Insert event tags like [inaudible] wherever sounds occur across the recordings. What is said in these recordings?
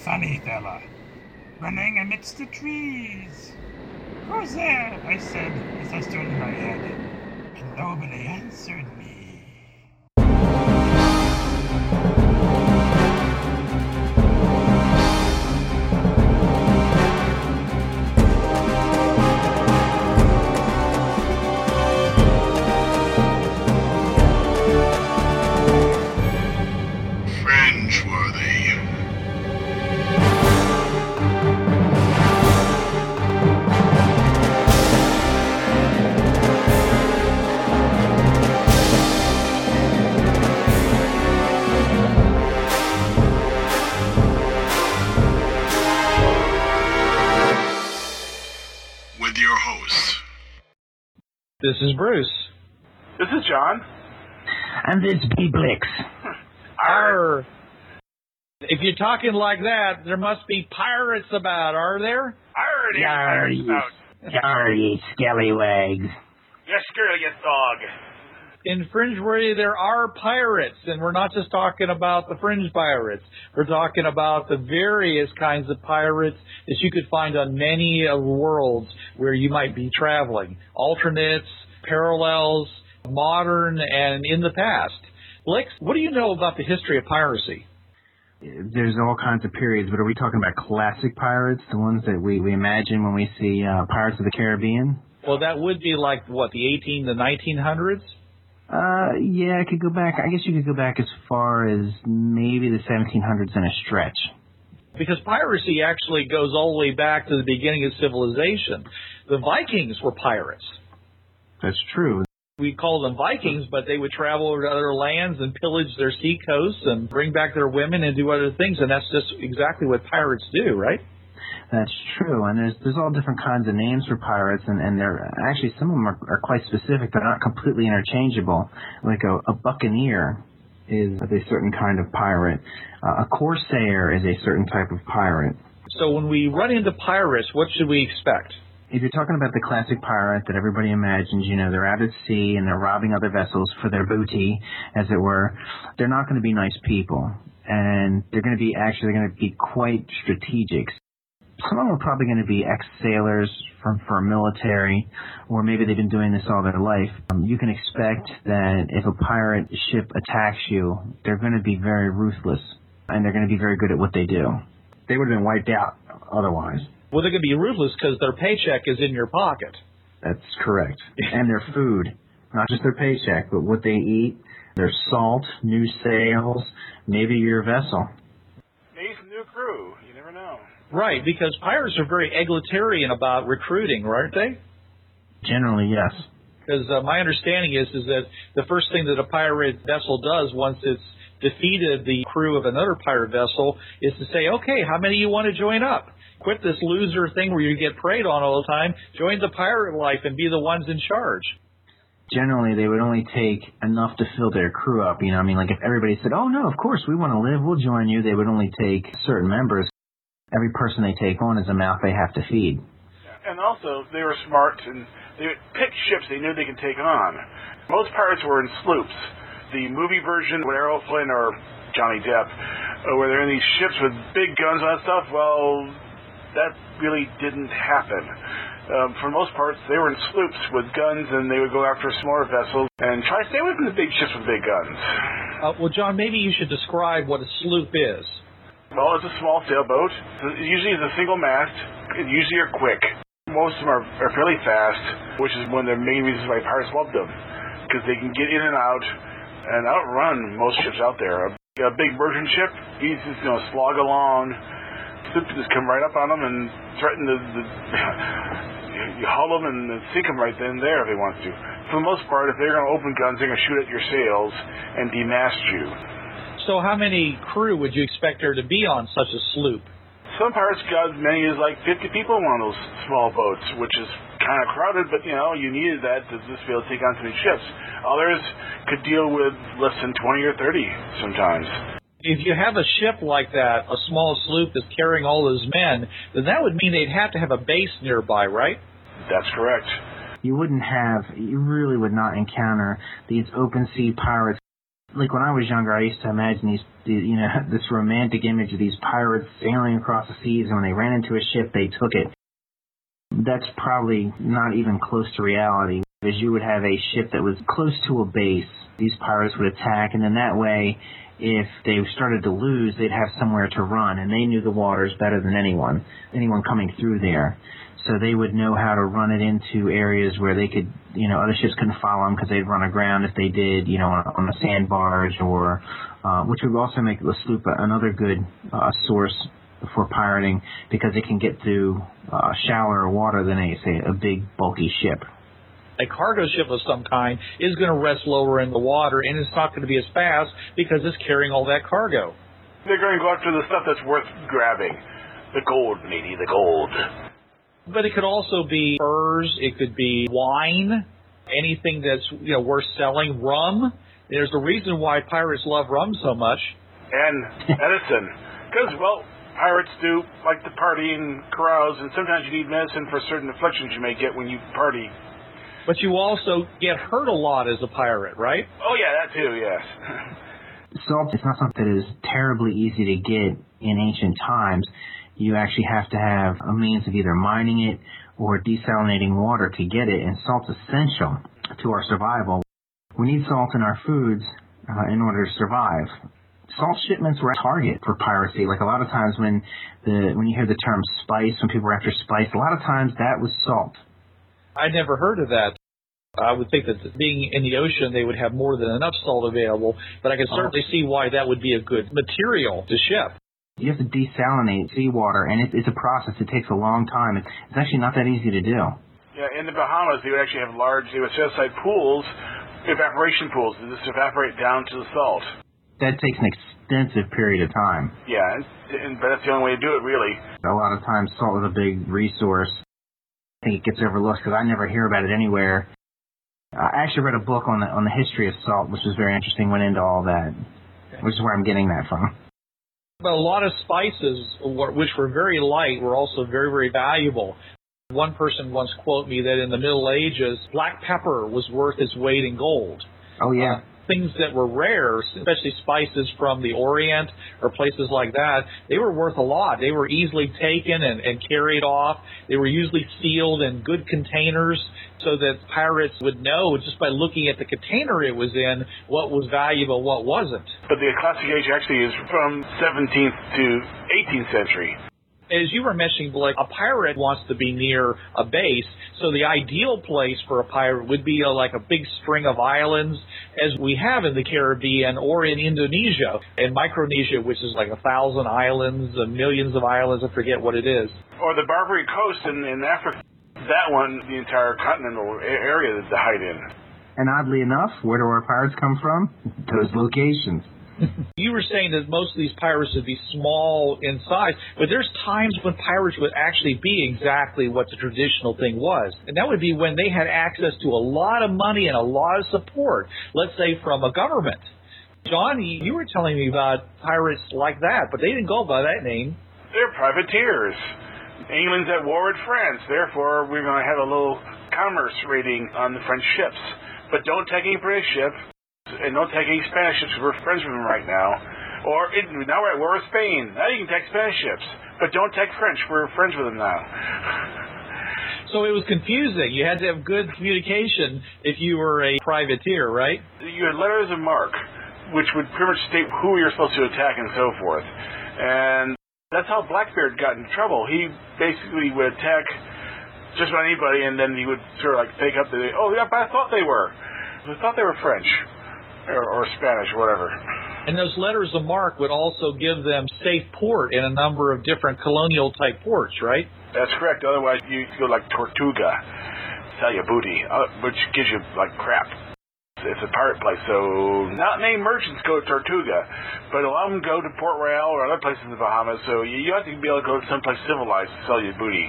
Funny fella, running amidst the trees. Who's there? I said as I in my head, and nobody answered is Bruce. This is John. And this be Blix. [laughs] Arr. If you're talking like that, there must be pirates about, are there? Already Yar, you, yar, you scallywags. Yes, girl, you dog. In Fringeworthy, there are pirates, and we're not just talking about the fringe pirates. We're talking about the various kinds of pirates that you could find on many of the worlds where you might be traveling. Alternates, parallels, modern, and in the past. Blix, what do you know about the history of piracy? There's all kinds of periods, but are we talking about classic pirates, the ones that we, we imagine when we see uh, Pirates of the Caribbean? Well, that would be like, what, the 18 to 1900s? Uh, yeah, I could go back. I guess you could go back as far as maybe the 1700s in a stretch. Because piracy actually goes all the way back to the beginning of civilization. The Vikings were pirates. That's true. We call them Vikings, but they would travel over to other lands and pillage their sea coasts and bring back their women and do other things, and that's just exactly what pirates do, right? That's true, and there's there's all different kinds of names for pirates, and and they're actually some of them are, are quite specific. They're not completely interchangeable. Like a, a buccaneer is a certain kind of pirate. Uh, a corsair is a certain type of pirate. So when we run into pirates, what should we expect? If you're talking about the classic pirate that everybody imagines, you know, they're out at sea and they're robbing other vessels for their booty, as it were, they're not going to be nice people. And they're going to be actually going to be quite strategic. Some of them are probably going to be ex-sailors from for military, or maybe they've been doing this all their life. Um, you can expect that if a pirate ship attacks you, they're going to be very ruthless, and they're going to be very good at what they do. They would have been wiped out otherwise. Well, they're going to be ruthless because their paycheck is in your pocket. That's correct. and their food, not just their paycheck, but what they eat, their salt, new sails, maybe your vessel. Maybe some new crew. You never know. Right, because pirates are very egalitarian about recruiting, aren't they? Generally, yes. Because uh, my understanding is is that the first thing that a pirate vessel does once it's defeated the crew of another pirate vessel is to say, okay, how many of you want to join up? Quit this loser thing where you get preyed on all the time. Join the pirate life and be the ones in charge. Generally, they would only take enough to fill their crew up. You know, I mean, like if everybody said, "Oh no, of course we want to live, we'll join you," they would only take certain members. Every person they take on is a mouth they have to feed. And also, they were smart and they picked ships they knew they could take on. Most pirates were in sloops. The movie version with Errol Flynn or Johnny Depp, uh, where they're in these ships with big guns and stuff, well, that really didn't happen. Um, for the most part, they were in sloops with guns, and they would go after smaller vessels and try to stay away from the big ships with big guns. Uh, well, John, maybe you should describe what a sloop is. Well, it's a small sailboat. It usually is a single mast. It usually are quick. Most of them are, are fairly fast, which is one of the main reasons why pirates love them, because they can get in and out and outrun most ships out there. A, a big merchant ship, he's just you know slog along. Sloop just come right up on them and threaten to, to [laughs] you hull them and sink them right then and there if he wants to. For the most part, if they're going to open guns, they're going to shoot at your sails and demast you. So, how many crew would you expect there to be on such a sloop? Some pirates got as many as like 50 people on one of those small boats, which is kind of crowded, but you know, you needed that to just be able to take on so many ships. Others could deal with less than 20 or 30 sometimes. If you have a ship like that, a small sloop that's carrying all those men, then that would mean they'd have to have a base nearby, right? That's correct. You wouldn't have, you really would not encounter these open sea pirates like when I was younger, I used to imagine these, these, you know, [laughs] this romantic image of these pirates sailing across the seas, and when they ran into a ship, they took it. That's probably not even close to reality, because you would have a ship that was close to a base. These pirates would attack, and then that way, if they started to lose, they'd have somewhere to run, and they knew the waters better than anyone, anyone coming through there. So they would know how to run it into areas where they could, you know, other ships couldn't follow them because they'd run aground if they did, you know, on, on a sand barge or, uh, which would also make the sloop another good uh, source for pirating because it can get through uh, shallower water than a say a big bulky ship. A cargo ship of some kind is going to rest lower in the water and it's not going to be as fast because it's carrying all that cargo. They're going to go after the stuff that's worth grabbing. The gold, lady, the gold. But it could also be furs, it could be wine, anything that's you know worth selling, rum. There's a reason why pirates love rum so much. And medicine. Because, well, pirates do like to party and carouse, and sometimes you need medicine for certain afflictions you may get when you party. But you also get hurt a lot as a pirate, right? Oh, yeah, that too, yes. Salt is not something that is terribly easy to get in ancient times you actually have to have a means of either mining it or desalinating water to get it, and salt's essential to our survival. We need salt in our foods uh, in order to survive. Salt shipments were a target for piracy. Like a lot of times when the when you hear the term spice, when people were after spice, a lot of times that was salt. I never heard of that. I would think that being in the ocean, they would have more than enough salt available, but I can oh. certainly see why that would be a good material to ship. You have to desalinate seawater, and it, it's a process. It takes a long time. It's, it's actually not that easy to do. Yeah, in the Bahamas, they would actually have large, they would set aside pools, evaporation pools, to just evaporate down to the salt. That takes an extensive period of time. Yeah, and, and but that's the only way to do it, really. A lot of times, salt is a big resource. I think it gets overlooked because I never hear about it anywhere. I actually read a book on the on the history of salt, which was very interesting. Went into all that, which is where I'm getting that from. But a lot of spices, which were very light, were also very, very valuable. One person once quoted me that in the Middle Ages, black pepper was worth its weight in gold. Oh, yeah. Uh, things that were rare, especially spices from the Orient or places like that, they were worth a lot. They were easily taken and, and carried off. They were usually sealed in good containers so that pirates would know just by looking at the container it was in what was valuable, what wasn't. But the classic age actually is from 17th to 18th century as you were mentioning, Blake, a pirate wants to be near a base. So the ideal place for a pirate would be a, like a big string of islands, as we have in the Caribbean or in Indonesia and Micronesia, which is like a thousand islands, and millions of islands. I forget what it is. Or the Barbary Coast in, in Africa. That one, the entire continental area to hide in. And oddly enough, where do our pirates come from? Those locations. [laughs] you were saying that most of these pirates would be small in size, but there's times when pirates would actually be exactly what the traditional thing was. And that would be when they had access to a lot of money and a lot of support, let's say from a government. John, you were telling me about pirates like that, but they didn't go by that name. They're privateers. England's at war with France, therefore we're going to have a little commerce raiding on the French ships. But don't take any British ship, and don't take any Spanish ships. We're friends with them right now. Or it, now we're at war with Spain. Now you can take Spanish ships, but don't take French. We're friends with them now. [laughs] So it was confusing. You had to have good communication if you were a privateer, right? You had letters of marque, which would pretty much state who you're supposed to attack and so forth. And that's how Blackbeard got in trouble. He basically would attack just about anybody, and then he would sort of like take up the, oh, yeah, I thought they were. I thought they were French or, or Spanish, whatever. And those letters of marque would also give them safe port in a number of different colonial type ports, right? That's correct. Otherwise, you go like Tortuga, sell your booty, uh, which gives you like crap. It's a pirate place, so not many merchants go to Tortuga, but a lot of them go to Port Royal or other places in the Bahamas. So you, you have to be able to go to someplace civilized to sell your booty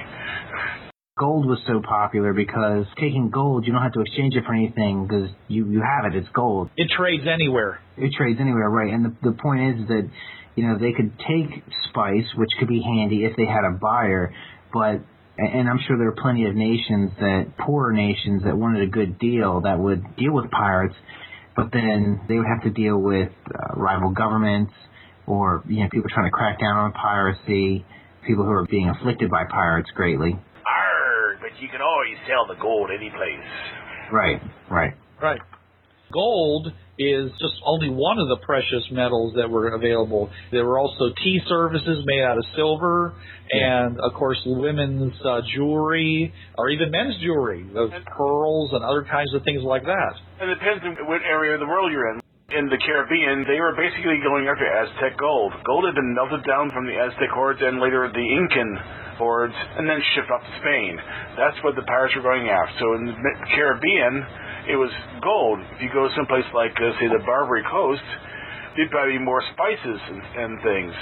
gold was so popular because taking gold, you don't have to exchange it for anything because you, you have it. It's gold. It trades anywhere. It trades anywhere, right. And the, the point is that, you know, they could take spice, which could be handy if they had a buyer, but and I'm sure there are plenty of nations that poorer nations that wanted a good deal that would deal with pirates. but then they would have to deal with uh, rival governments or you know people trying to crack down on piracy, people who are being afflicted by pirates greatly. Arr, you can always sell the gold any place. Right, right. Right. Gold is just only one of the precious metals that were available. There were also tea services made out of silver, and of course, women's uh, jewelry, or even men's jewelry, those pearls and other kinds of things like that. And it depends on what area of the world you're in. In the Caribbean, they were basically going after Aztec gold. Gold had been melted down from the Aztec hoards and later the Incan hoards, and then shipped off to Spain. That's what the pirates were going after. So in the Caribbean, it was gold. If you go someplace like, uh, say, the Barbary Coast, there'd probably be more spices and, and things.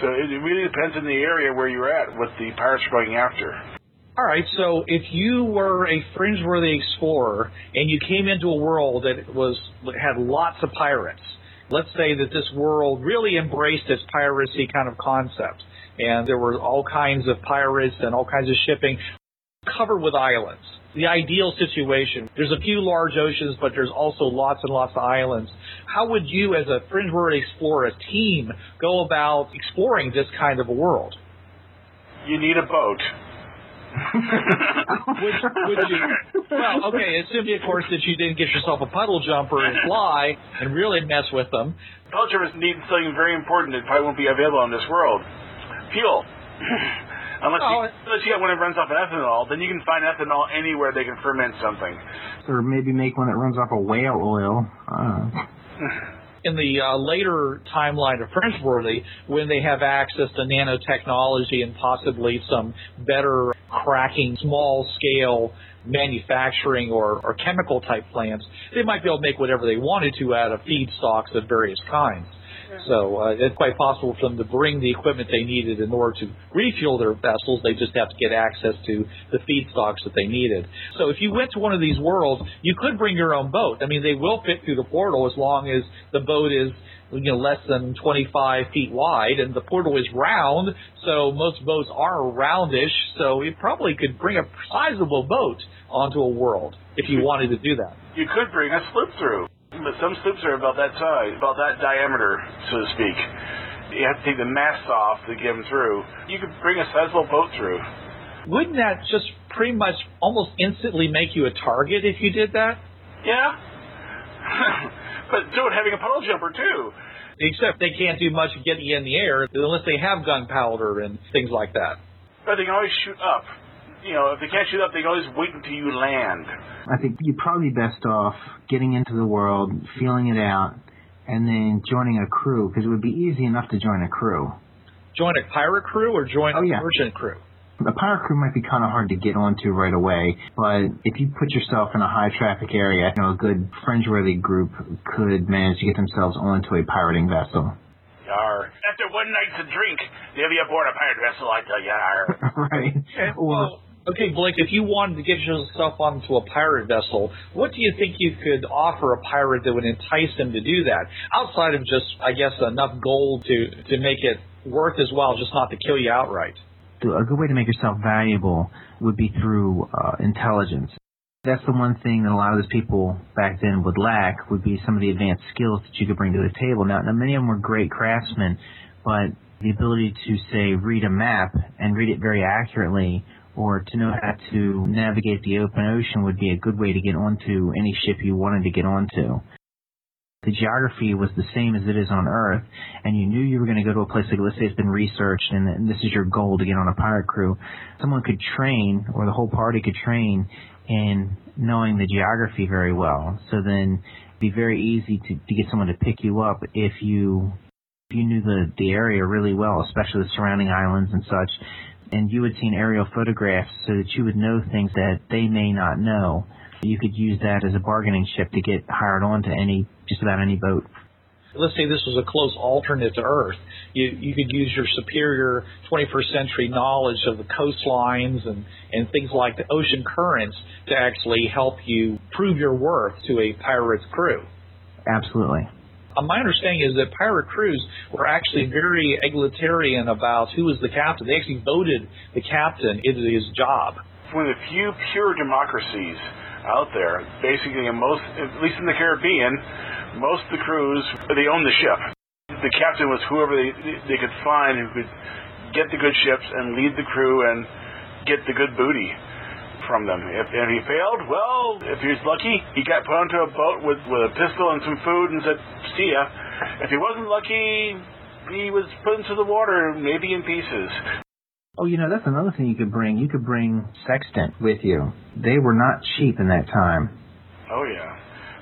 So it really depends on the area where you're at, what the pirates are going after. All right, so if you were a fringe-worthy explorer and you came into a world that was had lots of pirates, let's say that this world really embraced this piracy kind of concept, and there were all kinds of pirates and all kinds of shipping covered with islands. The ideal situation. There's a few large oceans, but there's also lots and lots of islands. How would you, as a fringe-worthy explorer, a team, go about exploring this kind of a world? You need a boat. Would, would you? Well, okay. Assuming, of course, that you didn't get yourself a puddle jumper and fly and really mess with them. Puddle jumpers need something very important that probably won't be available in this world: fuel. unless, Oh, you, unless you oh, get one that runs off of ethanol, then you can find ethanol anywhere they can ferment something. Or maybe make one that runs off of whale oil. Uh. [laughs] In the uh, later timeline of Fringeworthy, when they have access to nanotechnology and possibly some better cracking small scale manufacturing or, or chemical type plants, they might be able to make whatever they wanted to out of feedstocks of various kinds. So uh, it's quite possible for them to bring the equipment they needed in order to refuel their vessels. They just have to get access to the feedstocks that they needed. So if you went to one of these worlds, you could bring your own boat. I mean, they will fit through the portal as long as the boat is you know less than 25 feet wide, and the portal is round. So most boats are roundish. So you probably could bring a sizable boat onto a world if you wanted to do that. You could bring a sloop through, but some sloops are about that size, about that diameter, so to speak. You have to take the masts off to get them through. You could bring a sizable boat through. Wouldn't that just pretty much almost instantly make you a target if you did that? Yeah. [laughs] but so would having a puddle jumper too. Except they can't do much getting you in the air unless they have gunpowder and things like that. But they can always shoot up. You know, if they can't shoot up, they can always wait until you land. I think you're probably best off getting into the world, feeling it out, and then joining a crew because it would be easy enough to join a crew. Join a pirate crew or join Oh, a yeah. merchant crew? A pirate crew might be kind of hard to get onto right away, but if you put yourself in a high traffic area, you know, a good fringe-worthy group could manage to get themselves onto a pirating vessel. Yar. After one night's of drink, they'll be aboard a pirate vessel, I tell you. Yar. [laughs] right? Or Well, okay, Blake, if you wanted to get yourself onto a pirate vessel, what do you think you could offer a pirate that would entice him to do that? Outside of just, I guess, enough gold to, to make it worth his while, just not to kill you outright. a good way to make yourself valuable would be through uh, intelligence. That's the one thing that a lot of those people back then would lack would be some of the advanced skills that you could bring to the table. Now, now many of them were great craftsmen, but the ability to say read a map and read it very accurately or to know how to navigate the open ocean would be a good way to get onto any ship you wanted to get onto. The geography was the same as it is on Earth, and you knew you were going to go to a place like, let's say it's been researched, and, this is your goal to get on a pirate crew. Someone could train, or the whole party could train in knowing the geography very well. So then it'd be very easy to, to get someone to pick you up if you if you knew the the area really well, especially the surrounding islands and such. And you had seen aerial photographs so that you would know things that they may not know. You could use that as a bargaining chip to get hired on to any just about any boat. let's say this was a close alternate to Earth, you, you could use your superior 21st century knowledge of the coastlines and, and things like the ocean currents to actually help you prove your worth to a pirate's crew. Absolutely. Uh, my understanding is that pirate crews were actually very egalitarian about who was the captain. They actually voted the captain into his job. One of the few pure democracies out there. Basically, in most, at least in the Caribbean, most of the crews they own the ship. The captain was whoever they they could find who could get the good ships and lead the crew and get the good booty from them. If, if he failed, well, if he was lucky, he got put onto a boat with with a pistol and some food and said, "See ya." If he wasn't lucky, he was put into the water, maybe in pieces. Oh, you know, that's another thing you could bring. You could bring sextant with you. They were not cheap in that time. Oh yeah.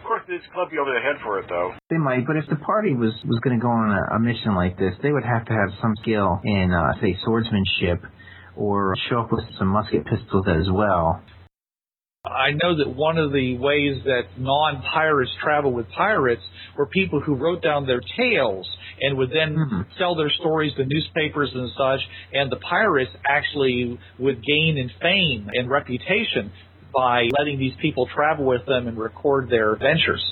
Of course, they'd club you over the head for it, though. They might, but if the party was was going to go on a, a mission like this, they would have to have some skill in, uh, say, swordsmanship, or show up with some musket pistols as well. I know that one of the ways that non-pirates travel with pirates were people who wrote down their tales and would then Mhm. sell their stories to newspapers and such, and the pirates actually would gain in fame and reputation by letting these people travel with them and record their adventures.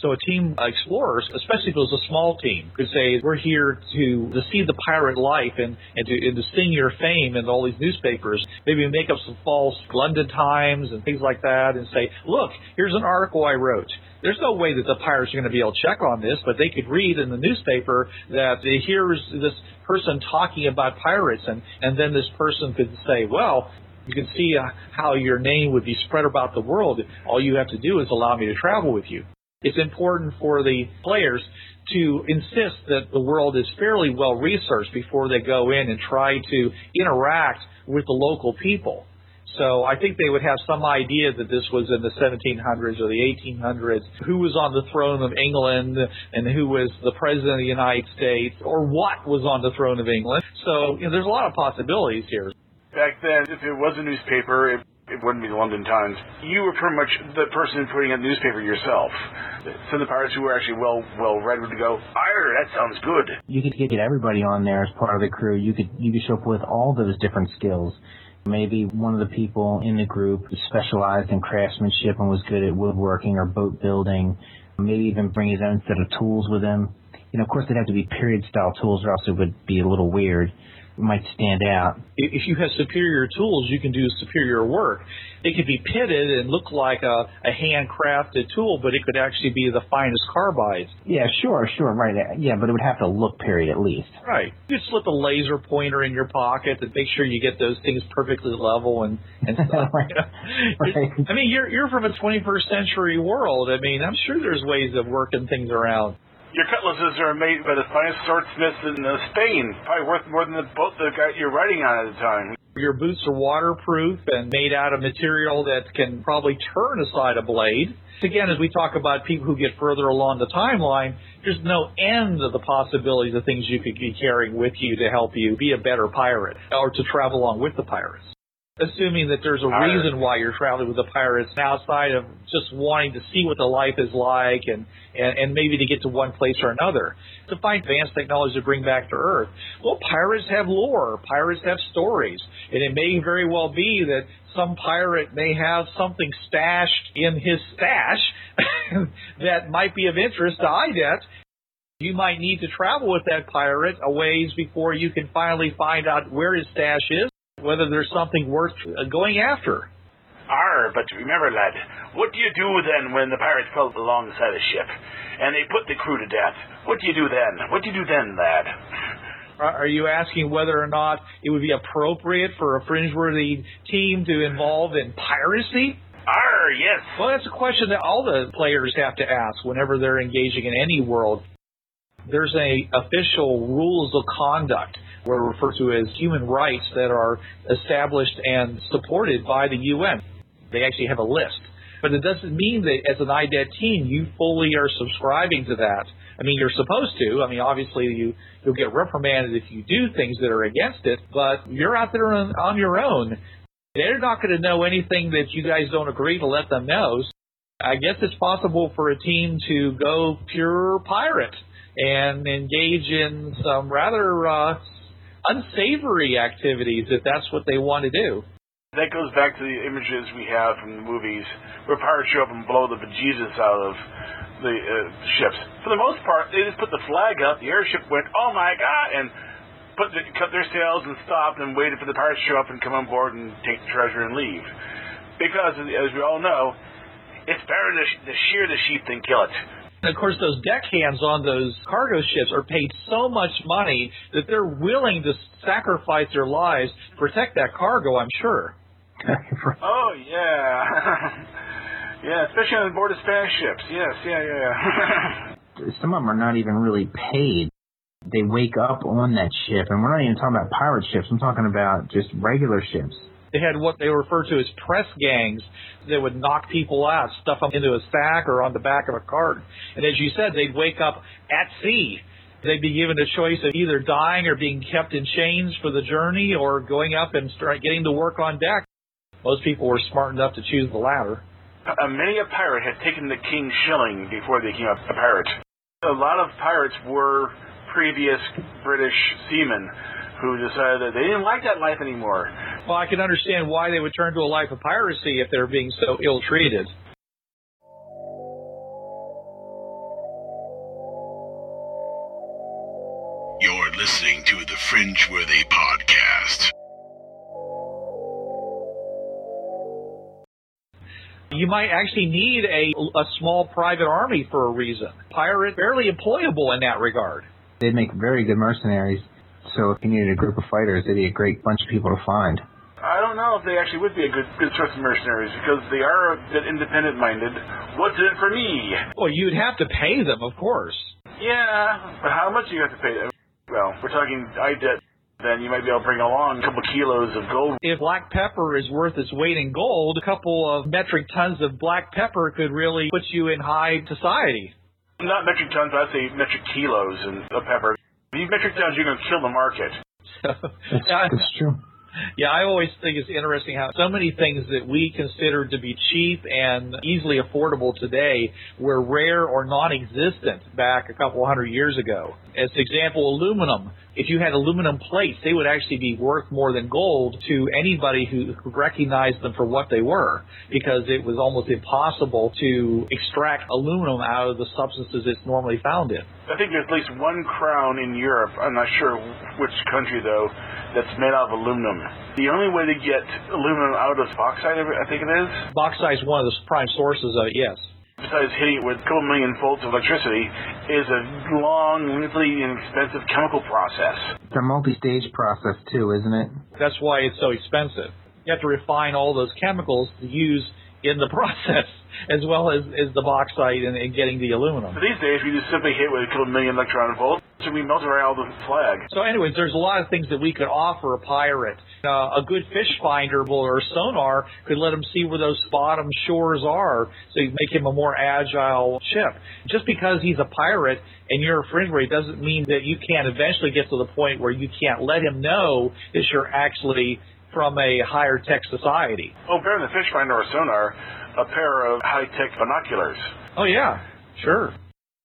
So a team of explorers, especially if it was a small team, could say, we're here to, to see the pirate life and, and, to, and to sing your fame in all these newspapers. Maybe make up some false London Times and things like that and say, look, here's an article I wrote. There's no way that the pirates are going to be able to check on this, but they could read in the newspaper that here's this person talking about pirates, and, and then this person could say, well, you can see uh, how your name would be spread about the world. All you have to do is allow me to travel with you. It's important for the players to insist that the world is fairly well researched before they go in and try to interact with the local people. So I think they would have some idea that this was in the 1700s or the 1800s, who was on the throne of England and who was the president of the United States or what was on the throne of England. So you know, there's a lot of possibilities here. Back then, if it was a newspaper, it, it wouldn't be the London Times. You were pretty much the person putting out the newspaper yourself. Some of the pirates who were actually well well read would go, "Ire, that sounds good." You could get everybody on there as part of the crew. You could you could show up with all those different skills. Maybe one of the people in the group specialized in craftsmanship and was good at woodworking or boat building. Maybe even bring his own set of tools with him. You know, of course, they'd have to be period style tools, or else it would be a little weird. Might stand out. If you have superior tools, you can do superior work. It could be pitted and look like a, a handcrafted tool, but it could actually be the finest carbide. Yeah, sure, sure, right. Yeah, but it would have to look period at least. Right. You could slip a laser pointer in your pocket to make sure you get those things perfectly level and and [laughs] stuff. Right. [laughs] you know? Right. I mean, you're you're from a 21st century world. I mean, I'm sure there's ways of working things around. Your cutlasses are made by the finest swordsmiths in uh, Spain, probably worth more than the boat that guy you're riding on at the time. Your boots are waterproof and made out of material that can probably turn aside a blade. Again, as we talk about people who get further along the timeline, there's no end of the possibilities of things you could be carrying with you to help you be a better pirate or to travel along with the pirates. Assuming that there's a reason why you're traveling with the pirates outside of just wanting to see what the life is like and, and, and maybe to get to one place or another. To find advanced technology to bring back to Earth. Well, pirates have lore. Pirates have stories. And it may very well be that some pirate may have something stashed in his stash [laughs] that might be of interest to IDET. You might need to travel with that pirate a ways before you can finally find out where his stash is, whether there's something worth uh, going after. Arr, but remember, lad, what do you do then when the pirates pull alongside a ship and they put the crew to death? What do you do then? What do you do then, lad? Are are you asking whether or not it would be appropriate for a fringeworthy team to involve in piracy? Arr, yes. Well, that's a question that all the players have to ask whenever they're engaging in any world. There's a official rules of conduct, what are referred to as human rights, that are established and supported by the UN. They actually have a list. But it doesn't mean that as an IDET team, you fully are subscribing to that. I mean, you're supposed to. I mean, obviously, you, you'll get reprimanded if you do things that are against it, but you're out there on, on your own. They're not going to know anything that you guys don't agree to let them know. I guess it's possible for a team to go pure pirate and engage in some rather uh, unsavory activities if that's what they want to do. That goes back to the images we have from the movies where pirates show up and blow the bejesus out of the uh, ships. For the most part, they just put the flag up, the airship went, oh my god, and put the, cut their sails and stopped and waited for the pirates to show up and come on board and take the treasure and leave. Because, as we all know, It's better to, sh- to shear the sheep than kill it. And of course, those deckhands on those cargo ships are paid so much money that they're willing to sacrifice their lives to protect that cargo, I'm sure. [laughs] Oh yeah, [laughs] yeah, especially on board of Spanish ships. Yes, yeah, yeah, yeah. [laughs] Some of them are not even really paid. They wake up on that ship, and we're not even talking about pirate ships. I'm talking about just regular ships. They had what they refer to as press gangs that would knock people out, stuff them into a sack or on the back of a cart. And as you said, they'd wake up at sea. They'd be given a choice of either dying or being kept in chains for the journey or going up and start getting to work on deck. Most people were smart enough to choose the latter. Uh, many a pirate had taken the king's shilling before they became a, pirate. A lot of pirates were previous British seamen who decided that they didn't like that life anymore. Well, I can understand why they would turn to a life of piracy if they're being so ill treated. You're listening to the Fringeworthy Podcast. You might actually need a, a small private army for a reason. Pirate, fairly employable in that regard. They'd make very good mercenaries. So if you needed a group of fighters, they'd be a great bunch of people to find. I don't know if they actually would be a good good source of mercenaries because they are a bit independent minded. What's in it for me? Well, you'd have to pay them, of course. Yeah, but how much do you have to pay them? Well, we're talking IDET. Then you might be able to bring along a couple kilos of gold. If black pepper is worth its weight in gold, a couple of metric tons of black pepper could really put you in high society. Not metric tons, I'd say metric kilos in- of pepper. If you metric tons, you're going to kill the market. That's, [laughs] yeah, that's true. yeah, I always think it's interesting how so many things that we consider to be cheap and easily affordable today were rare or non-existent back a couple hundred years ago. As an example, aluminum. If you had aluminum plates, they would actually be worth more than gold to anybody who recognized them for what they were, because it was almost impossible to extract aluminum out of the substances it's normally found in. I think there's at least one crown in Europe, I'm not sure which country though, that's made out of aluminum. The only way to get aluminum out of bauxite, I think it is, Bauxite is one of the prime sources of it, yes. Besides hitting it with a couple million volts of electricity, is a long, lengthy, and expensive chemical process. It's a multi-stage process too, isn't it? That's why it's so expensive. You have to refine all those chemicals to use in the [laughs] process, as well as, as the bauxite and, and getting the aluminum. But these days, we just simply hit with a couple million electron volts, so we melt out the flag. So, anyways, there's a lot of things that we could offer a pirate. Uh, a good fish finder or sonar could let him see where those bottom shores are, so you make him a more agile ship. Just because he's a pirate and you're a fringe rate doesn't mean that you can't eventually get to the point where you can't let him know that you're actually from a higher tech society. Oh, better than a fish finder or sonar, a pair of high-tech binoculars. Oh yeah, sure.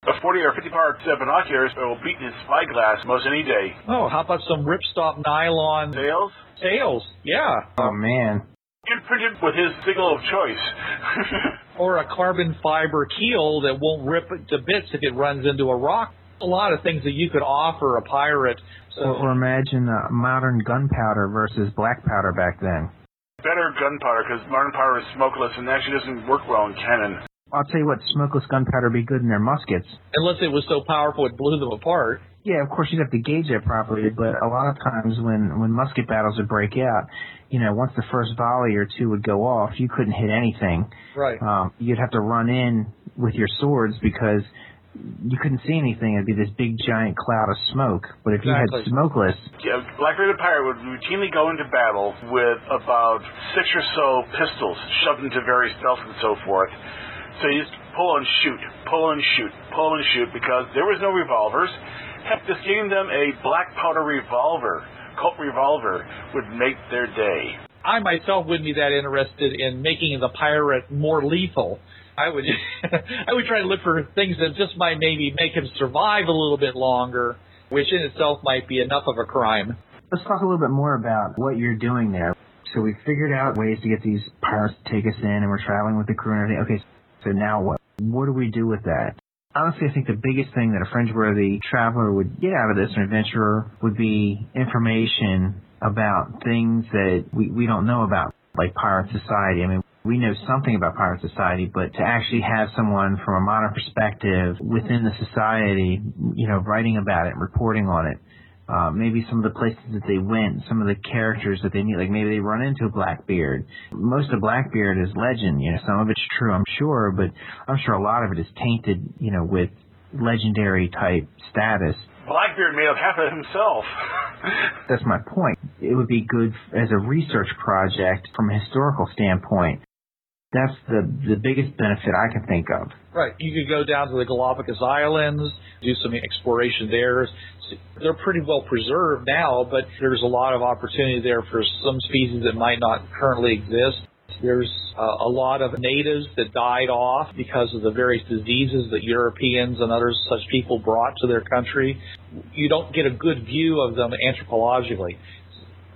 A 40 or 50 part set of binoculars will beat his spyglass most any day. Oh, how about some ripstop nylon sails? sails? Yeah. Oh man. Imprinted with his signal of choice. [laughs] Or a carbon fiber keel that won't rip it to bits if it runs into a rock. A lot of things that you could offer a pirate. So, Or, or imagine uh, modern gunpowder versus black powder back then. Better gunpowder, because modern powder is smokeless and actually doesn't work well in cannon. I'll tell you what, smokeless gunpowder would be good in their muskets. unless it was so powerful it blew them apart. Yeah, of course you'd have to gauge that properly, but a lot of times when when musket battles would break out, you know, once the first volley or two would go off, you couldn't hit anything. Right. Um, you'd have to run in with your swords because you couldn't see anything. It'd be this big giant cloud of smoke. But if you had smokeless, Yeah, Black Rated Pirate would routinely go into battle with about six or so pistols shoved into various belts and so forth. So you just pull and shoot, pull and shoot, pull and shoot because there was no revolvers. Heck, just giving them a black powder revolver, Colt revolver, would make their day. I myself wouldn't be that interested in making the pirate more lethal. I would [laughs] I would try to look for things that just might maybe make him survive a little bit longer, which in itself might be enough of a crime. let's talk a little bit more about what you're doing there. So we figured out ways to get these pirates to take us in, and we're traveling with the crew and everything. Okay, so now what? What do we do with that? Honestly, I think the biggest thing that a fringe-worthy traveler would get out of this, an adventurer, would be information about things that we, we don't know about, like pirate society. I mean, we know something about pirate society, but to actually have someone from a modern perspective within the society, you know, writing about it, reporting on it, uh, maybe some of the places that they went, some of the characters that they meet, like maybe they run into a Blackbeard. Most of Blackbeard is legend, you know, some of it's true, I'm sure, but I'm sure a lot of it is tainted, you know, with legendary type status. Blackbeard made up half of it himself. That's my point. It would be good as a research project from a historical standpoint. That's the the biggest benefit I can think of. Right. You could go down to the Galapagos Islands, do some exploration there. They're pretty well preserved now, but there's a lot of opportunity there for some species that might not currently exist. There's uh, a lot of natives that died off because of the various diseases that Europeans and others such people brought to their country. You don't get a good view of them anthropologically.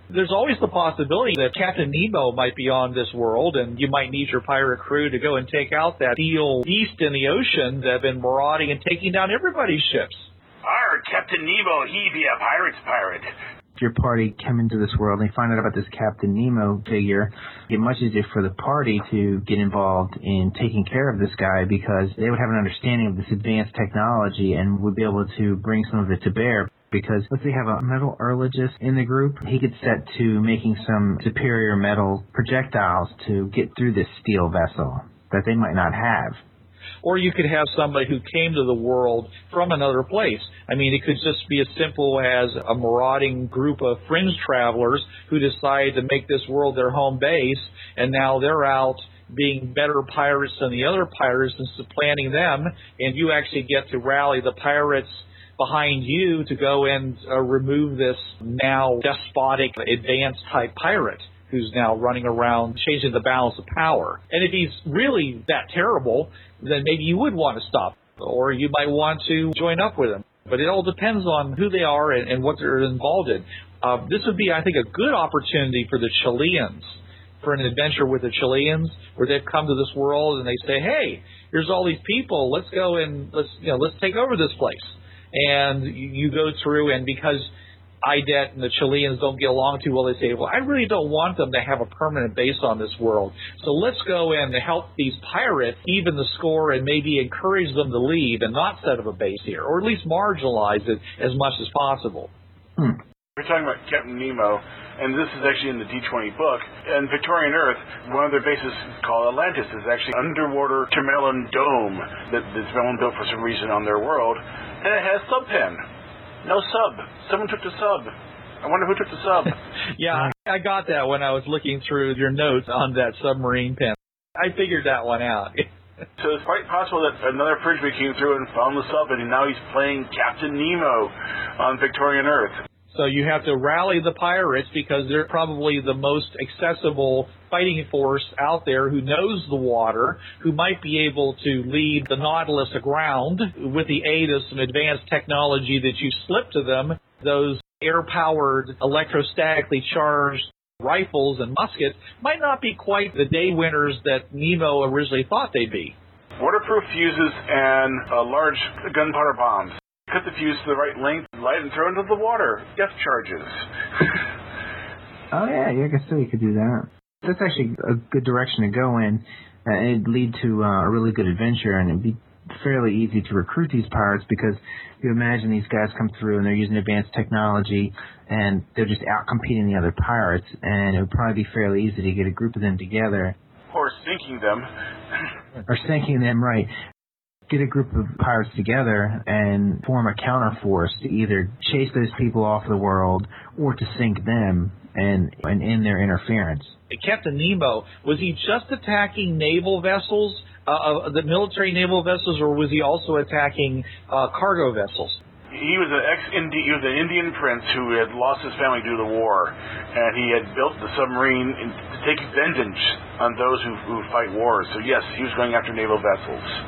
There's always the possibility that Captain Nemo might be on this world and you might need your pirate crew to go and take out that steel beast in the ocean that have been marauding and taking down everybody's ships. Arr, Captain Nemo, he be a pirate's pirate If your party come into this world and they find out about this Captain Nemo figure, it's much easier for the party to get involved in taking care of this guy because they would have an understanding of this advanced technology and would be able to bring some of it to bear. Because let's say you have a metal metallurgist in the group, he could set to making some superior metal projectiles to get through this steel vessel that they might not have. Or you could have somebody who came to the world from another place. I mean, it could just be as simple as a marauding group of fringe travelers who decide to make this world their home base, and now they're out being better pirates than the other pirates and supplanting them, and you actually get to rally the pirates behind you to go and uh, remove this now despotic advanced type pirate who's now running around changing the balance of power. And if he's really that terrible, then maybe you would want to stop, or you might want to join up with him. But it all depends on who they are and, and what they're involved in. Uh, this would be, I think, a good opportunity for the Chileans, for an adventure with the Chileans, where they've come to this world and they say, "Hey, here's all these people. Let's go and let's you know let's take over this place." And you, you go through, and because IDET and the Chileans don't get along too well, they say, well, I really don't want them to have a permanent base on this world. So let's go in to help these pirates even the score and maybe encourage them to leave and not set up a base here, or at least marginalize it as much as possible. Hmm. We're talking about Captain Nemo, and this is actually in the D20 book. In Victorian Earth, one of their bases called Atlantis is actually underwater Termelon dome that, that's been built for some reason on their world, and it has subpen. No sub. Someone took the sub. I wonder who took the sub. [laughs] yeah, I got that when I was looking through your notes on that submarine pen. I figured that one out. [laughs] so it's quite possible that another Fridgway came through and found the sub, and now he's playing Captain Nemo on Victorian Earth. So you have to rally the pirates because they're probably the most accessible fighting force out there who knows the water, who might be able to lead the Nautilus aground with the aid of some advanced technology that you slip to them. Those air-powered, electrostatically charged rifles and muskets might not be quite the day winners that Nemo originally thought they'd be. Waterproof fuses and uh, large gunpowder bombs. Cut the fuse to the right length, light and throw into the water. Death charges. oh yeah, yeah, I guess so. You could do that. That's actually a good direction to go in. Uh, it'd lead to uh, a really good adventure, and it'd be fairly easy to recruit these pirates because you imagine these guys come through and they're using advanced technology and they're just out competing the other pirates, and it would probably be fairly easy to get a group of them together. Or sinking them. or sinking them, right get a group of pirates together and form a counterforce to either chase those people off the world or to sink them and, and end their interference. Captain Nemo, was he just attacking naval vessels, uh, uh, the military naval vessels, or was he also attacking uh, cargo vessels? He was an ex he was an Indian prince who had lost his family due to the war, and he had built the submarine in, to take vengeance on those who, who fight wars. So yes, he was going after naval vessels.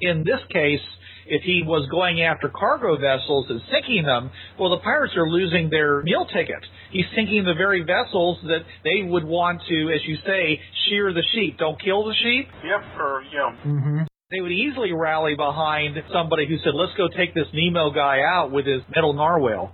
In this case, if he was going after cargo vessels and sinking them, well, the pirates are losing their meal ticket. He's sinking the very vessels that they would want to, as you say, shear the sheep. Don't kill the sheep. Yep, or you know. Mm-hmm. They would easily rally behind somebody who said, "Let's go take this Nemo guy out with his metal narwhal."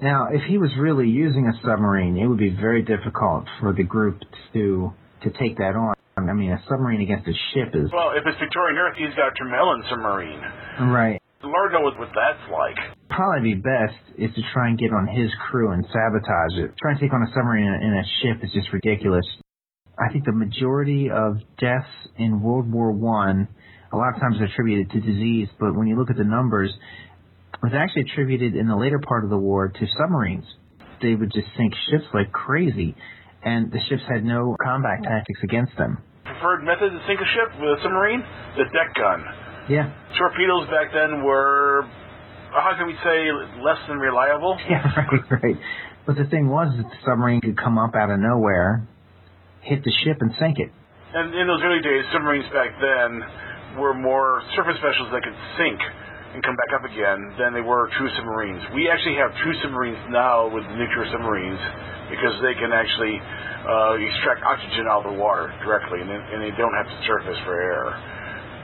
Now, if he was really using a submarine, it would be very difficult for the group to to take that on I mean, a submarine against a ship is Well, if it's Victorian Earth, he's got a Tremelin submarine. right. Lord knows what that's like. Probably be best is to try and get on his crew and sabotage it. Trying to take on a submarine in a, in a ship is just ridiculous. I think the majority of deaths in World War One, a lot of times are attributed to disease, but when you look at the numbers, it was actually attributed in the later part of the war to submarines. They would just sink ships like crazy, and the ships had no combat tactics against them. Preferred method to sink a ship with a submarine? The deck gun. Yeah, Torpedoes back then were, how can we say, less than reliable. [laughs] yeah, right, right. But the thing was that the submarine could come up out of nowhere, hit the ship, and sink it. And in those early days, submarines back then were more surface vessels that could sink and come back up again than they were true submarines. We actually have true submarines now with nuclear submarines because they can actually uh, extract oxygen out of the water directly and, they- and they don't have to surface for air.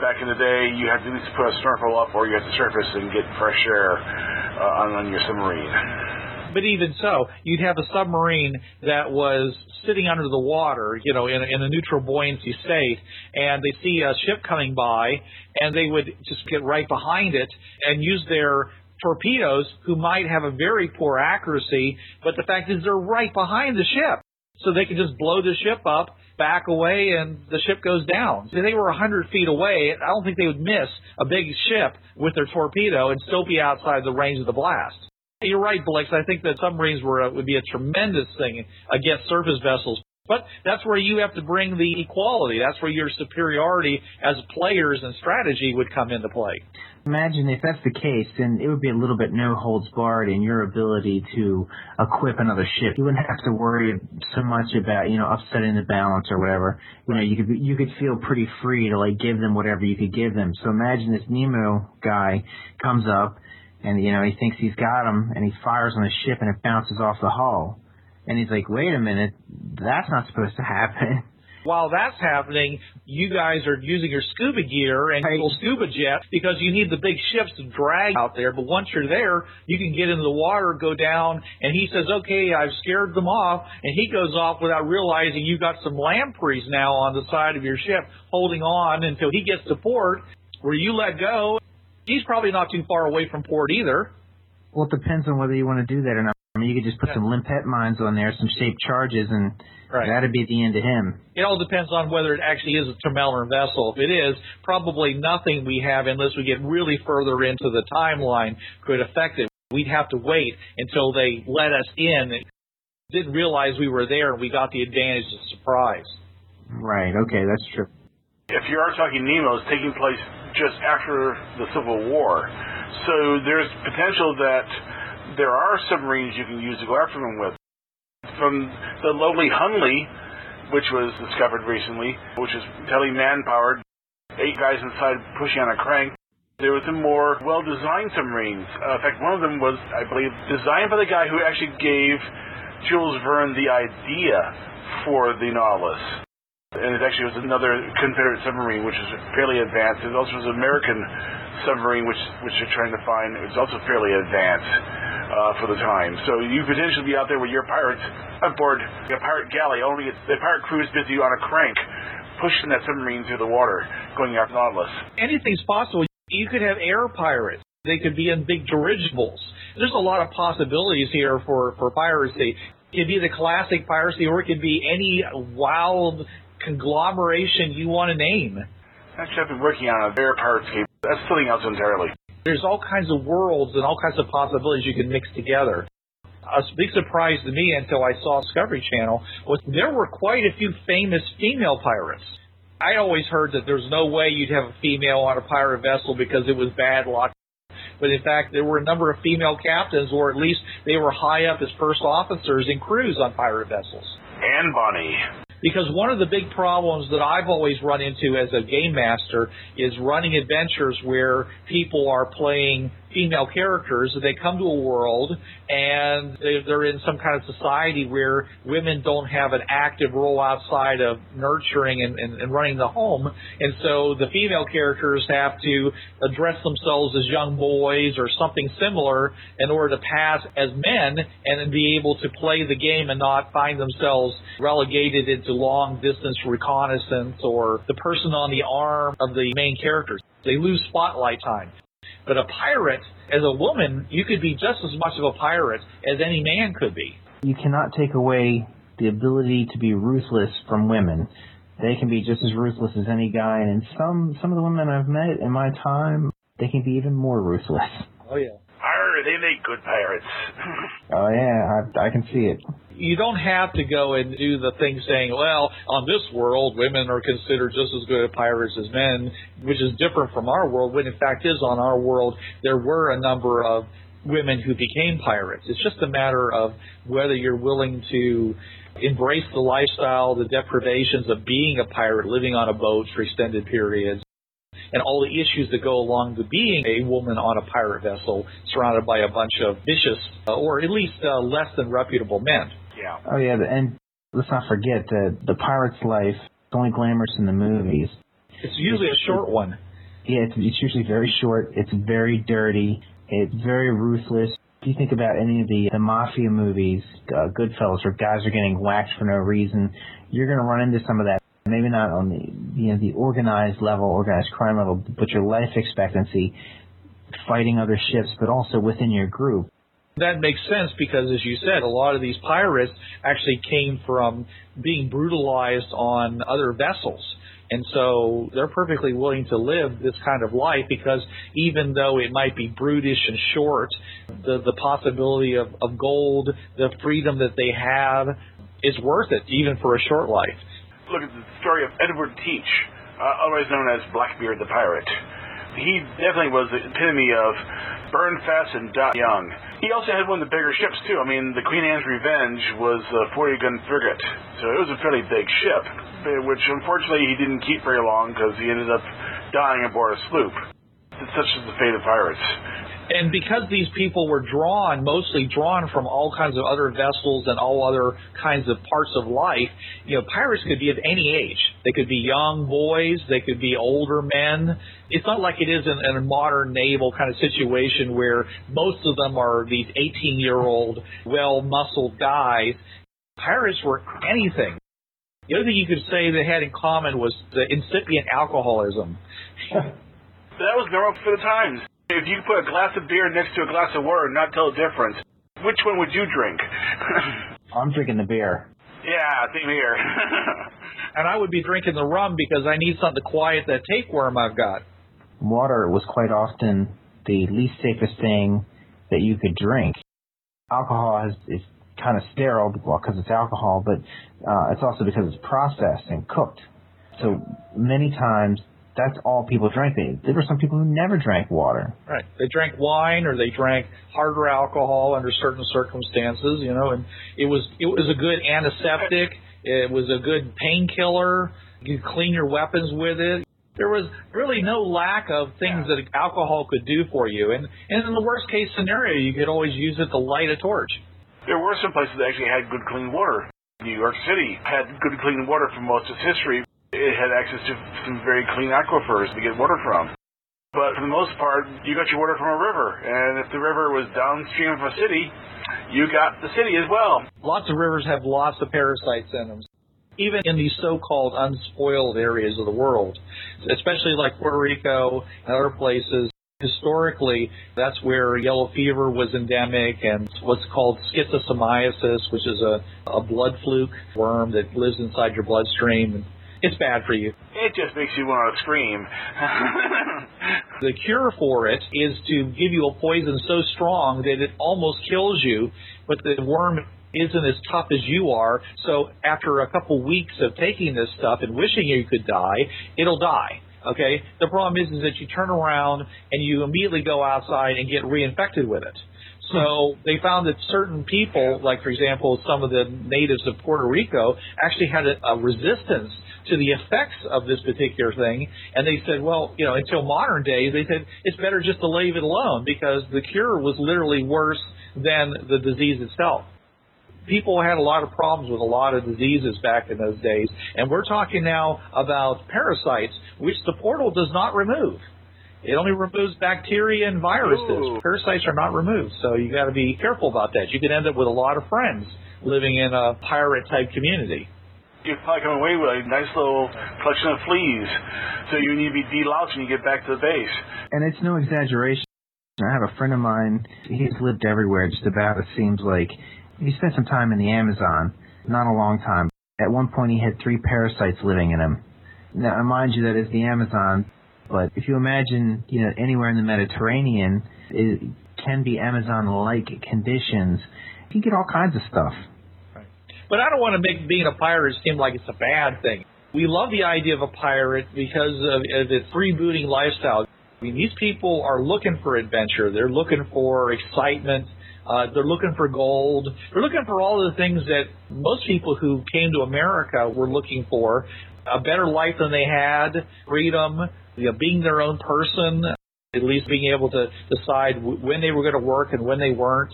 Back in the day, you had to at least put a snorkel up or you had to surface and get fresh air uh, on, on your submarine. But even so, you'd have a submarine that was sitting under the water, you know, in, a- in a neutral buoyancy state, and they see a ship coming by, and they would just get right behind it and use their torpedoes, who might have a very poor accuracy, but the fact is they're right behind the ship. So they can just blow the ship up, back away, and the ship goes down. If they were 100 feet away, I don't think they would miss a big ship with their torpedo and still be outside the range of the blast. You're right, Blix. I think that submarines were uh, would be a tremendous thing against surface vessels. But that's where you have to bring the equality. That's where your superiority as players and strategy would come into play. Imagine if that's the case, then it would be a little bit no holds barred in your ability to equip another ship. You wouldn't have to worry so much about, you know, upsetting the balance or whatever. You know, you could you could feel pretty free to like give them whatever you could give them. So imagine this Nemo guy comes up and you know, he thinks he's got him and he fires on the ship and it bounces off the hull. And he's like, "Wait a minute, that's not supposed to happen." [laughs] While that's happening, you guys are using your scuba gear and your scuba jet because you need the big ships to drag out there. But once you're there, you can get into the water, go down, and he says, okay, I've scared them off. And he goes off without realizing you've got some lampreys now on the side of your ship holding on until he gets to port where you let go. He's probably not too far away from port either. Well, it depends on whether you want to do that or not. I mean, you could just put Yeah. some limpet mines on there, some shaped charges, and Right. that'd be the end of him. It all depends on whether it actually is a Tremelin vessel. If it is, probably nothing we have, unless we get really further into the timeline, could affect it. We'd have to wait until they let us in. Didn't realize we were there, and we got the advantage of surprise. Right. Okay, that's true. If you are talking Nemo, it's taking place just after the Civil War. So there's potential that there are submarines you can use to go after them with. From the lowly Hunley, which was discovered recently, which is totally man powered, eight guys inside pushing on a crank. There were some more well-designed submarines. Uh, in fact, one of them was, I believe, designed by the guy who actually gave Jules Verne the idea for the Nautilus and it actually was another Confederate submarine, which is fairly advanced. It also was an American submarine, which which they're trying to find. It was also fairly advanced uh, for the time. So you potentially be out there with your pirates aboard a pirate galley, only it's, the pirate crew is busy on a crank, pushing that submarine through the water, going after Nautilus. Anything's possible. You could have air pirates. They could be in big dirigibles. There's a lot of possibilities here for, for piracy. It could be the classic piracy, or it could be any wild conglomeration you want to name. Actually, I've been working on a air pirate escape. That's something else entirely. There's all kinds of worlds and all kinds of possibilities you can mix together. A big surprise to me until I saw Discovery Channel was there were quite a few famous female pirates. I always heard that there's no way you'd have a female on a pirate vessel because it was bad luck. But in fact, there were a number of female captains, or at least they were high up as first officers and crews on pirate vessels. Anne Bonny. Because one of the big problems that I've always run into as a game master is running adventures where people are playing female characters. They come to a world and they're in some kind of society where women don't have an active role outside of nurturing and, and, and running the home. And so the female characters have to address themselves as young boys or something similar in order to pass as men and be able to play the game and not find themselves relegated into long distance reconnaissance or the person on the arm of the main characters. They lose spotlight time. But a pirate, as a woman, you could be just as much of a pirate as any man could be. You cannot take away the ability to be ruthless from women. They can be just as ruthless as any guy, and some some of the women I've met in my time, they can be even more ruthless. Oh yeah. Arr, they make good pirates. [laughs] oh yeah, I, I can see it. You don't have to go and do the thing saying, well, on this world, women are considered just as good at pirates as men, which is different from our world, when in fact is on our world, there were a number of women who became pirates. It's just a matter of whether you're willing to embrace the lifestyle, the deprivations of being a pirate, living on a boat for extended periods, and all the issues that go along with being a woman on a pirate vessel surrounded by a bunch of vicious uh, or at least uh, less than reputable men. Yeah. Oh yeah, and let's not forget that the pirate's life is only glamorous in the movies. It's usually a short one. Yeah, it's, it's usually very short. It's very dirty. It's very ruthless. If you think about any of the, the mafia movies, uh, Goodfellas, where guys are getting whacked for no reason, you're going to run into some of that maybe not on the you know the organized level, organized crime level, but your life expectancy, fighting other ships, but also within your group. That makes sense because, as you said, a lot of these pirates actually came from being brutalized on other vessels. And so they're perfectly willing to live this kind of life because even though it might be brutish and short, the, the possibility of, of gold, the freedom that they have is worth it, even for a short life look at the story of Edward Teach, uh, otherwise known as Blackbeard the Pirate. He definitely was the epitome of burn fast and die young. He also had one of the bigger ships too. I mean, the Queen Anne's Revenge was a 40-gun frigate, so it was a fairly big ship, which unfortunately he didn't keep very long because he ended up dying aboard a sloop. Such is the fate of pirates and because these people were drawn, mostly drawn from all kinds of other vessels and all other kinds of parts of life, you know, pirates could be of any age. They could be young boys, they could be older men. It's not like it is in, in a modern naval kind of situation where most of them are these 18 year old, well muscled guys. Pirates were anything. The other thing you could say they had in common was the incipient alcoholism. [laughs] that was normal for the times. If you put a glass of beer next to a glass of water and not tell the difference, which one would you drink? [laughs] I'm drinking the beer. Yeah, same here. [laughs] and I would be drinking the rum because I need something to quiet that tapeworm I've got. Water was quite often the least safest thing that you could drink. Alcohol is, is kind of sterile, well, because it's alcohol, but uh, it's also because it's processed and cooked. So many times that's all people drank. They, there were some people who never drank water. Right. They drank wine or they drank harder alcohol under certain circumstances, you know, and it was it was a good antiseptic. It was a good painkiller. You could clean your weapons with it. There was really no lack of things that alcohol could do for you. And, and in the worst case scenario, you could always use it to light a torch. There were some places that actually had good clean water. New York City had good clean water for most of its history it had access to some very clean aquifers to get water from. But for the most part, you got your water from a river, and if the river was downstream of a city, you got the city as well. Lots of rivers have lots of parasites in them. Even in these so-called unspoiled areas of the world, especially like Puerto Rico and other places, historically, that's where yellow fever was endemic and what's called schistosomiasis, which is a, a blood fluke worm that lives inside your bloodstream it's bad for you. It just makes you want to scream. [laughs] the cure for it is to give you a poison so strong that it almost kills you, but the worm isn't as tough as you are. So after a couple weeks of taking this stuff and wishing you could die, it'll die. Okay. The problem is, is that you turn around and you immediately go outside and get reinfected with it. So they found that certain people, like for example, some of the natives of Puerto Rico, actually had a, a resistance to the effects of this particular thing, and they said, well, you know, until modern days, they said it's better just to leave it alone because the cure was literally worse than the disease itself. People had a lot of problems with a lot of diseases back in those days, and we're talking now about parasites, which the portal does not remove. It only removes bacteria and viruses. Ooh. Parasites are not removed, so you got to be careful about that. You could end up with a lot of friends living in a pirate type community. You're probably coming away with a nice little collection of fleas. So you need to be deloused when you get back to the base. And it's no exaggeration. I have a friend of mine. He's lived everywhere, just about. It seems like he spent some time in the Amazon, not a long time. At one point, he had three parasites living in him. Now, mind you, that is the Amazon. But if you imagine, you know, anywhere in the Mediterranean, it can be Amazon-like conditions. You get all kinds of stuff. But I don't want to make being a pirate seem like it's a bad thing. We love the idea of a pirate because of, of its freebooting lifestyle. I mean, these people are looking for adventure. They're looking for excitement. Uh, they're looking for gold. They're looking for all the things that most people who came to America were looking for. A better life than they had, freedom, you know, being their own person, at least being able to decide when they were going to work and when they weren't.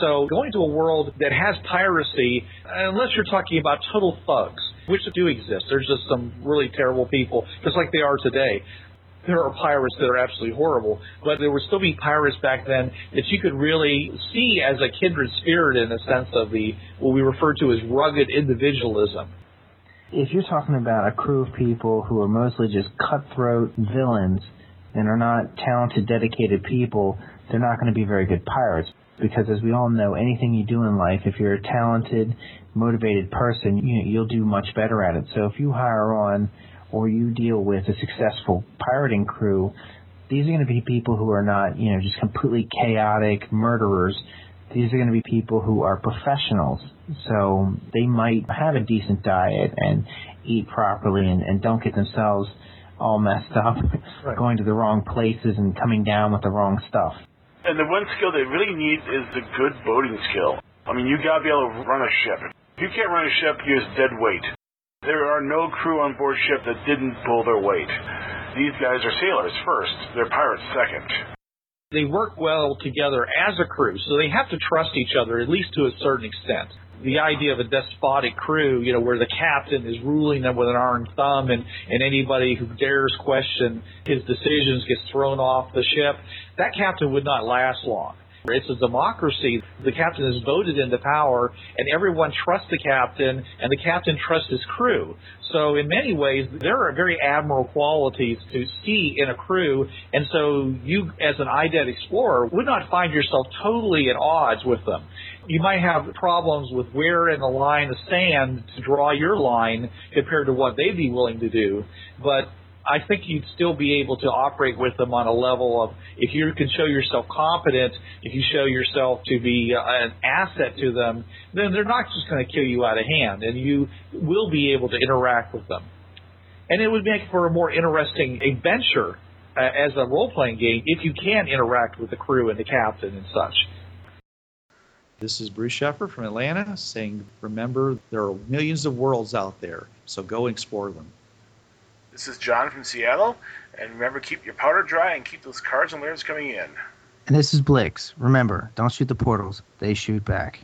So going to a world that has piracy, unless you're talking about total thugs, which do exist, there's just some really terrible people, just like they are today. There are pirates that are absolutely horrible, but there would still be pirates back then that you could really see as a kindred spirit in the sense of the what we refer to as rugged individualism. If you're talking about a crew of people who are mostly just cutthroat villains and are not talented, dedicated people, they're not going to be very good pirates. Because as we all know, anything you do in life, if you're a talented, motivated person, you, you'll do much better at it. So if you hire on or you deal with a successful pirating crew, these are going to be people who are not, you know, just completely chaotic murderers. These are going to be people who are professionals. So they might have a decent diet and eat properly and, and don't get themselves all messed up, Right. going to the wrong places and coming down with the wrong stuff. And the one skill they really need is the good boating skill. I mean, you gotta be able to run a ship. If you can't run a ship, you're just dead weight. There are no crew on board ship that didn't pull their weight. These guys are sailors first. They're pirates second. They work well together as a crew, so they have to trust each other at least to a certain extent. The idea of a despotic crew, you know, where the captain is ruling them with an iron thumb and, and anybody who dares question his decisions gets thrown off the ship, that captain would not last long. It's a democracy. The captain is voted into power, and everyone trusts the captain, and the captain trusts his crew. So, in many ways, there are very admirable qualities to see in a crew, and so you, as an IDET explorer, would not find yourself totally at odds with them. You might have problems with where in the line of sand to draw your line compared to what they'd be willing to do, but I think you'd still be able to operate with them on a level of if you can show yourself competent, if you show yourself to be uh, an asset to them, then they're not just going to kill you out of hand, and you will be able to interact with them. And it would make for a more interesting adventure uh, as a role playing game if you can interact with the crew and the captain and such. This is Bruce Sheffer from Atlanta saying, remember, there are millions of worlds out there, so go explore them. This is John from Seattle, and remember, keep your powder dry and keep those cards and layers coming in. And this is Blix. Remember, don't shoot the portals, they shoot back.